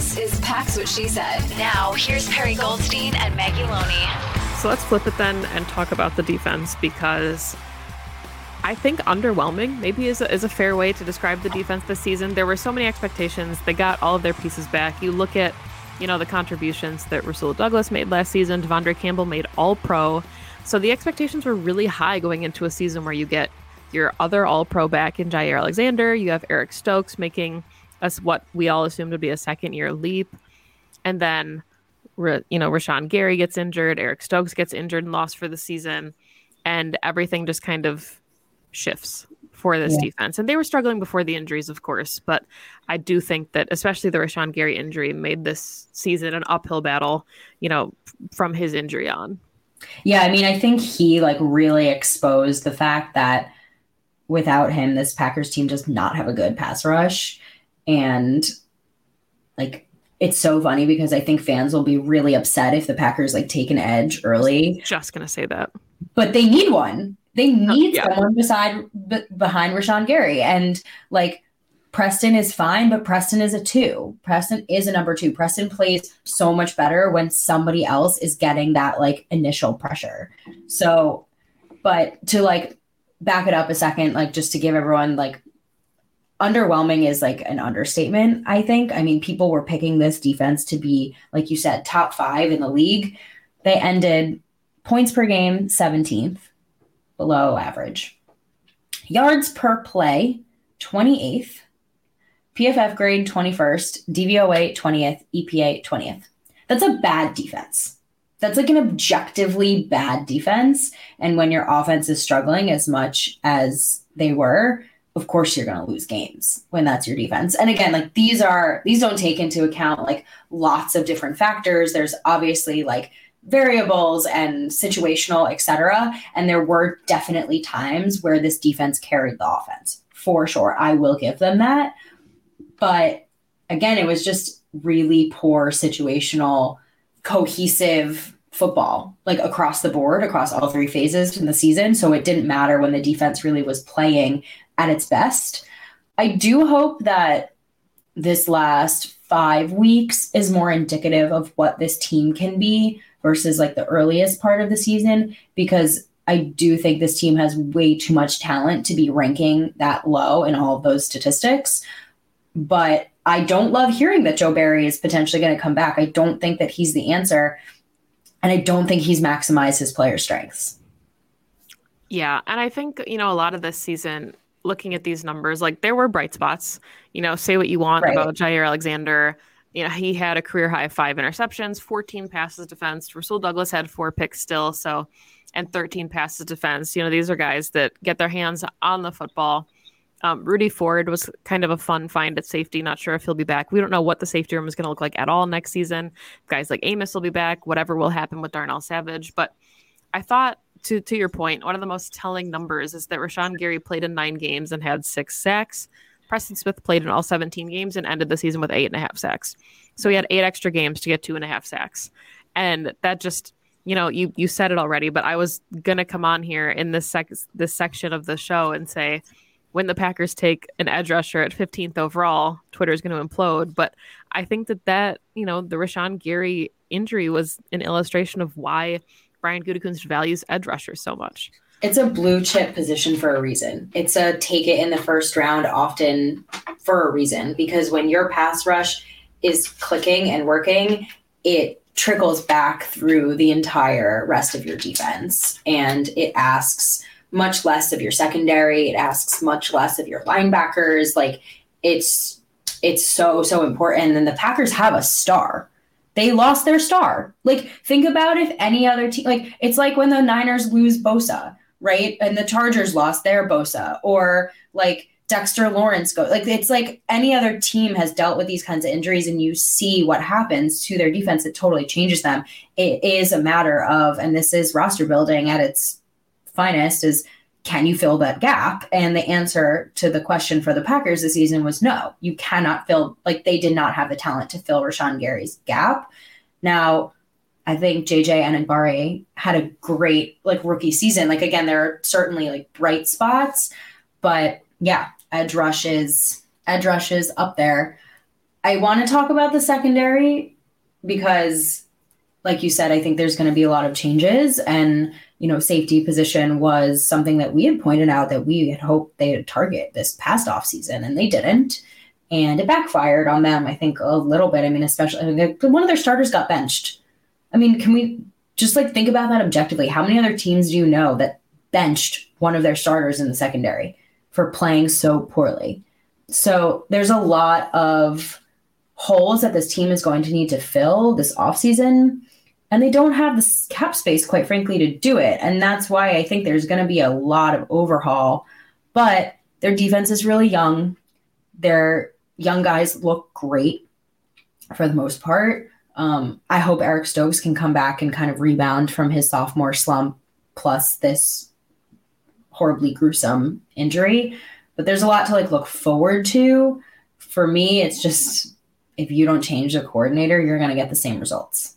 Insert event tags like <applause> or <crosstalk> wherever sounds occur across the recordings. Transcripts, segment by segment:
This is Pax What She Said. Now, here's Perri Goldstein and Maggie Loney. So let's flip it then and talk about the defense because I think underwhelming maybe is a, is a fair way to describe the defense this season. There were so many expectations. They got all of their pieces back. You look at, you know, the contributions that Rasul Douglas made last season. De'Vondre Campbell made all pro. So the expectations were really high going into a season where you get your other all pro back in Jaire Alexander. You have Eric Stokes making – that's what we all assumed would be a second year leap. And then, you know, Rashan Gary gets injured, Eric Stokes gets injured and lost for the season, and everything just kind of shifts for this yeah. defense. And they were struggling before the injuries, of course, but I do think that especially the Rashan Gary injury made this season an uphill battle, you know, from his injury on. Yeah, I mean, I think he like really exposed the fact that without him, this Packers team does not have a good pass rush. And like it's so funny because I think fans will be really upset if the Packers like take an edge early. Just gonna say that. But they need one. They oh, need yeah. someone beside b- behind Rashan Gary. And like Preston is fine, but Preston is a two. Preston is a number two. Preston plays so much better when somebody else is getting that like initial pressure. So, but to like back it up a second, like just to give everyone like underwhelming is like an understatement, I think. I mean, people were picking this defense to be, like you said, top five in the league. They ended points per game 17th, below average. Yards per play 28th. PFF grade 21st, DVOA 20th, EPA 20th. That's a bad defense. That's like an objectively bad defense. And when your offense is struggling as much as they were, of course you're going to lose games when that's your defense. And again, like these are these don't take into account like lots of different factors. There's obviously like variables and situational, etc. And there were definitely times where this defense carried the offense. For sure. I will give them that. But again, it was just really poor situational cohesive football like across the board across all three phases in the season so it didn't matter when the defense really was playing at its best. I do hope that this last five weeks is more indicative of what this team can be versus like the earliest part of the season because I do think this team has way too much talent to be ranking that low in all of those statistics. But I don't love hearing that Joe Barry is potentially going to come back. I don't think that he's the answer. And I don't think he's maximized his player strengths. Yeah. And I think, you know, a lot of this season, looking at these numbers, like there were bright spots. You know, say what you want right. about Jaire Alexander. You know, he had a career high of five interceptions, 14 passes defense. Rasul Douglas had four picks still, so and 13 passes defense. You know, these are guys that get their hands on the football. Um, Rudy Ford was kind of a fun find at safety. Not sure if he'll be back. We don't know what the safety room is going to look like at all next season. Guys like Amos will be back. Whatever will happen with Darnell Savage, but I thought to to your point, one of the most telling numbers is that Rashan Gary played in nine games and had six sacks. Preston Smith played in all 17 games and ended the season with eight and a half sacks. So he had eight extra games to get two and a half sacks. And that just, you know, you you said it already, but I was gonna come on here in this sec this section of the show and say when the Packers take an edge rusher at 15th overall, Twitter is going to implode. But I think that that, you know, the Rashan Gary injury was an illustration of why Brian Gutekunst values edge rushers so much. It's a blue chip position for a reason. It's a take it in the first round often for a reason because when your pass rush is clicking and working, it trickles back through the entire rest of your defense and it asks much less of your secondary. It asks much less of your linebackers. Like it's it's so so important. And the Packers have a star. They lost their star. Like think about if any other team. Like it's like when the Niners lose Bosa, right? And the Chargers lost their Bosa, or like Dexter Lawrence go. Like it's like any other team has dealt with these kinds of injuries, and you see what happens to their defense. It totally changes them. It is a matter of, and this is roster building at its finest. Is can you fill that gap? And the answer to the question for the Packers this season was no. You cannot fill. Like they did not have the talent to fill Rashan Gary's gap. Now. I think JJ Enagbare had a great like rookie season. Like again, there are certainly like bright spots, but yeah, edge rushes, edge rushes up there. I want to talk about the secondary because, like you said, I think there's going to be a lot of changes. And, you know, safety position was something that we had pointed out that we had hoped they would target this past off season, and they didn't. And it backfired on them, I think, a little bit. I mean, especially one of their starters got benched. I mean, can we just like think about that objectively? How many other teams do you know that benched one of their starters in the secondary? for playing so poorly. So there's a lot of holes that this team is going to need to fill this offseason. And they don't have the cap space, quite frankly, to do it. And that's why I think there's going to be a lot of overhaul. But their defense is really young. Their young guys look great for the most part. Um, I hope Eric Stokes can come back and kind of rebound from his sophomore slump, plus this horribly gruesome injury. But there's a lot to like look forward to. For me, it's just if you don't change the coordinator, you're going to get the same results.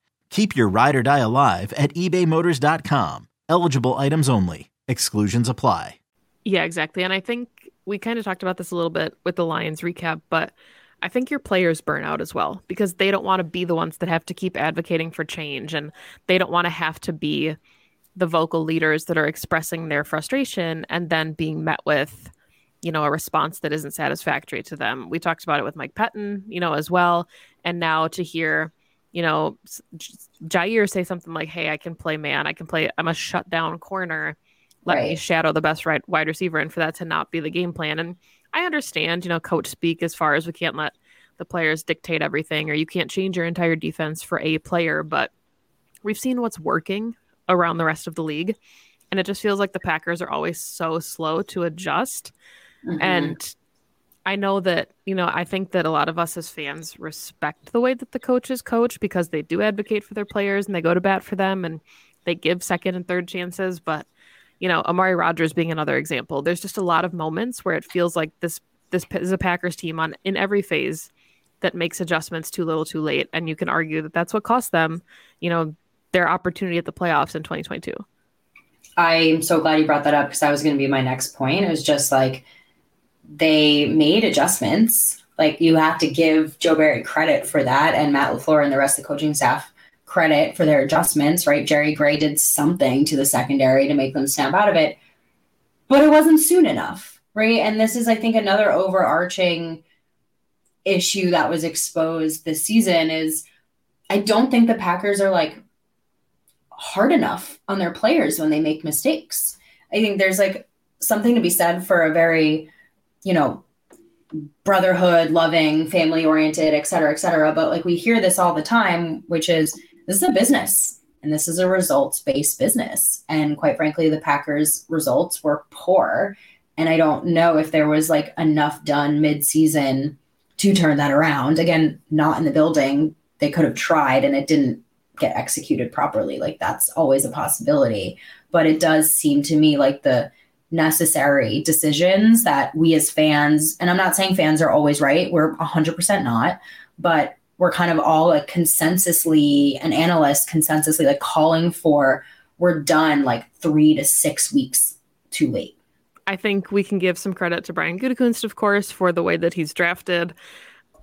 Keep your ride or die alive at ebaymotors.com. Eligible items only. Exclusions apply. Yeah, exactly. And I think we kind of talked about this a little bit with the Lions recap, but I think your players burn out as well because they don't want to be the ones that have to keep advocating for change and they don't want to have to be the vocal leaders that are expressing their frustration and then being met with you know, a response that isn't satisfactory to them. We talked about it with Mike Pettine, you know, as well. And now to hear, you know, Jaire say something like, Hey, I can play man, I can play, I'm a shut down corner. Let right. me shadow the best right wide receiver. And for that to not be the game plan. And I understand, you know, coach speak as far as we can't let the players dictate everything or you can't change your entire defense for a player, but we've seen what's working around the rest of the league. And it just feels like the Packers are always so slow to adjust Mm-hmm. And I know that, you know, I think that a lot of us as fans respect the way that the coaches coach because they do advocate for their players and they go to bat for them and they give second and third chances. But, you know, Amari Rodgers being another example, there's just a lot of moments where it feels like this this is a Packers team on in every phase that makes adjustments too little too late. And you can argue that that's what cost them, you know, their opportunity at the playoffs in 2022. I'm so glad you brought that up because that was going to be my next point. It was just like, they made adjustments. Like you have to give Joe Barry credit for that, and Matt LaFleur and the rest of the coaching staff credit for their adjustments. Right, Jerry Gray did something to the secondary to make them snap out of it, but it wasn't soon enough. Right, and this is, I think, another overarching issue that was exposed this season is I don't think the Packers are like hard enough on their players when they make mistakes. I think there's like something to be said for a very you know, brotherhood, loving, family oriented, et cetera, et cetera. But like we hear this all the time, which is this is a business and this is a results based business. And quite frankly, the Packers' results were poor. And I don't know if there was like enough done mid season to turn that around. Again, not in the building. They could have tried and it didn't get executed properly. Like that's always a possibility. But it does seem to me like the necessary decisions that we as fans, and I'm not saying fans are always right, we're 100% not, but we're kind of all like consensusly, an analyst consensusly like calling for we're done like three to six weeks too late. I think we can give some credit to Brian Gutekunst, of course, for the way that he's drafted.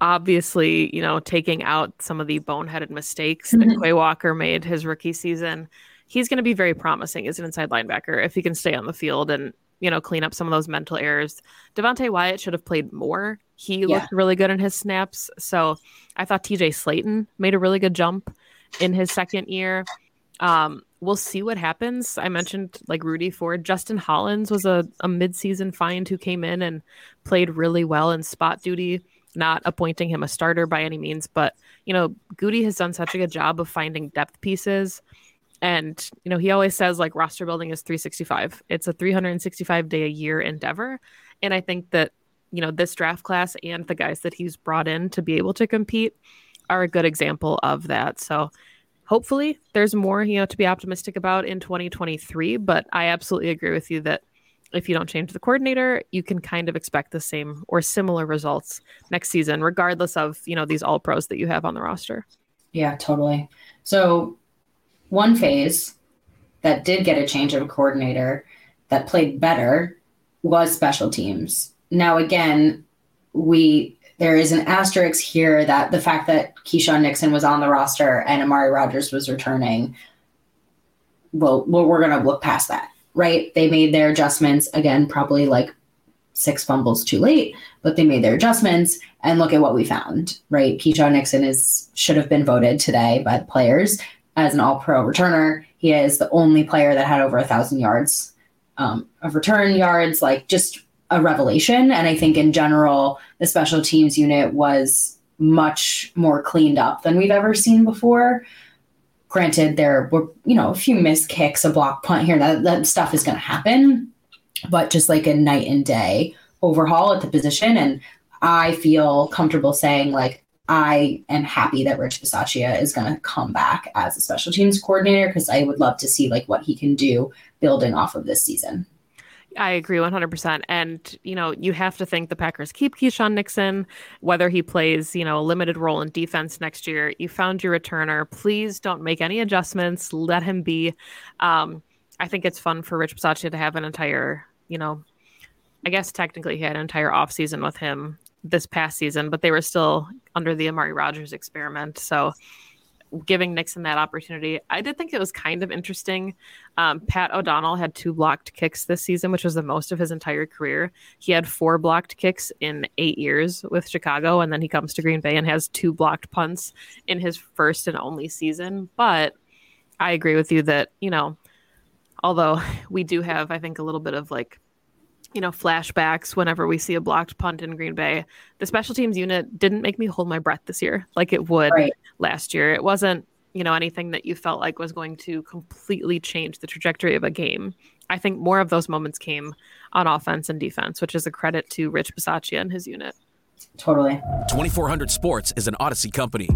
Obviously, you know, taking out some of the boneheaded mistakes mm-hmm. that Quay Walker made his rookie season. He's going to be very promising as an inside linebacker if he can stay on the field and, you know, clean up some of those mental errors. Devonte Wyatt should have played more. He yeah. looked really good in his snaps. So I thought TJ Slaton made a really good jump in his second year. Um, we'll see what happens. I mentioned like Rudy Ford. Justin Hollins was a, a midseason find who came in and played really well in spot duty, not appointing him a starter by any means. But, you know, Goody has done such a good job of finding depth pieces. And, you know, he always says like roster building is 365. It's a 365 day a year endeavor. And I think that, you know, this draft class and the guys that he's brought in to be able to compete are a good example of that. So, hopefully there's more you know to be optimistic about in 2023 but i absolutely agree with you that if you don't change the coordinator you can kind of expect the same or similar results next season regardless of you know these all pros that you have on the roster yeah totally so one phase that did get a change of coordinator that played better was special teams now again we there is an asterisk here that the fact that Keisean Nixon was on the roster and Amari Rodgers was returning, well, well we're going to look past that, right? They made their adjustments again, probably like six fumbles too late, but they made their adjustments and look at what we found, right? Keisean Nixon is should have been voted today by the players as an all-pro returner. He is the only player that had over a thousand yards um, of return yards, like just a revelation. And I think in general, the special teams unit was much more cleaned up than we've ever seen before. Granted, there were, you know, a few missed kicks, a block punt here, that, that stuff is going to happen, but just like a night and day overhaul at the position. And I feel comfortable saying, like, I am happy that Rich Bisaccia is going to come back as a special teams coordinator because I would love to see like what he can do building off of this season. I agree 100%. And, you know, you have to think the Packers keep Keisean Nixon, whether he plays, you know, a limited role in defense next year. You found your returner. Please don't make any adjustments. Let him be. Um, I think it's fun for Rich Bisaccia to have an entire, you know, I guess technically he had an entire offseason with him this past season, but they were still under the Amari Rodgers experiment. So, giving Nixon that opportunity. I did think it was kind of interesting. Um, Pat O'Donnell had two blocked kicks this season, which was the most of his entire career. He had four blocked kicks in eight years with Chicago, and then he comes to Green Bay and has two blocked punts in his first and only season. But I agree with you that, you know, although <laughs> we do have, I think, a little bit of like you know, flashbacks whenever we see a blocked punt in Green Bay. The special teams unit didn't make me hold my breath this year like it would right. last year. It wasn't, you know, anything that you felt like was going to completely change the trajectory of a game. I think more of those moments came on offense and defense, which is a credit to Rich Bisaccia and his unit. Totally. 2400 Sports is an Audacy company.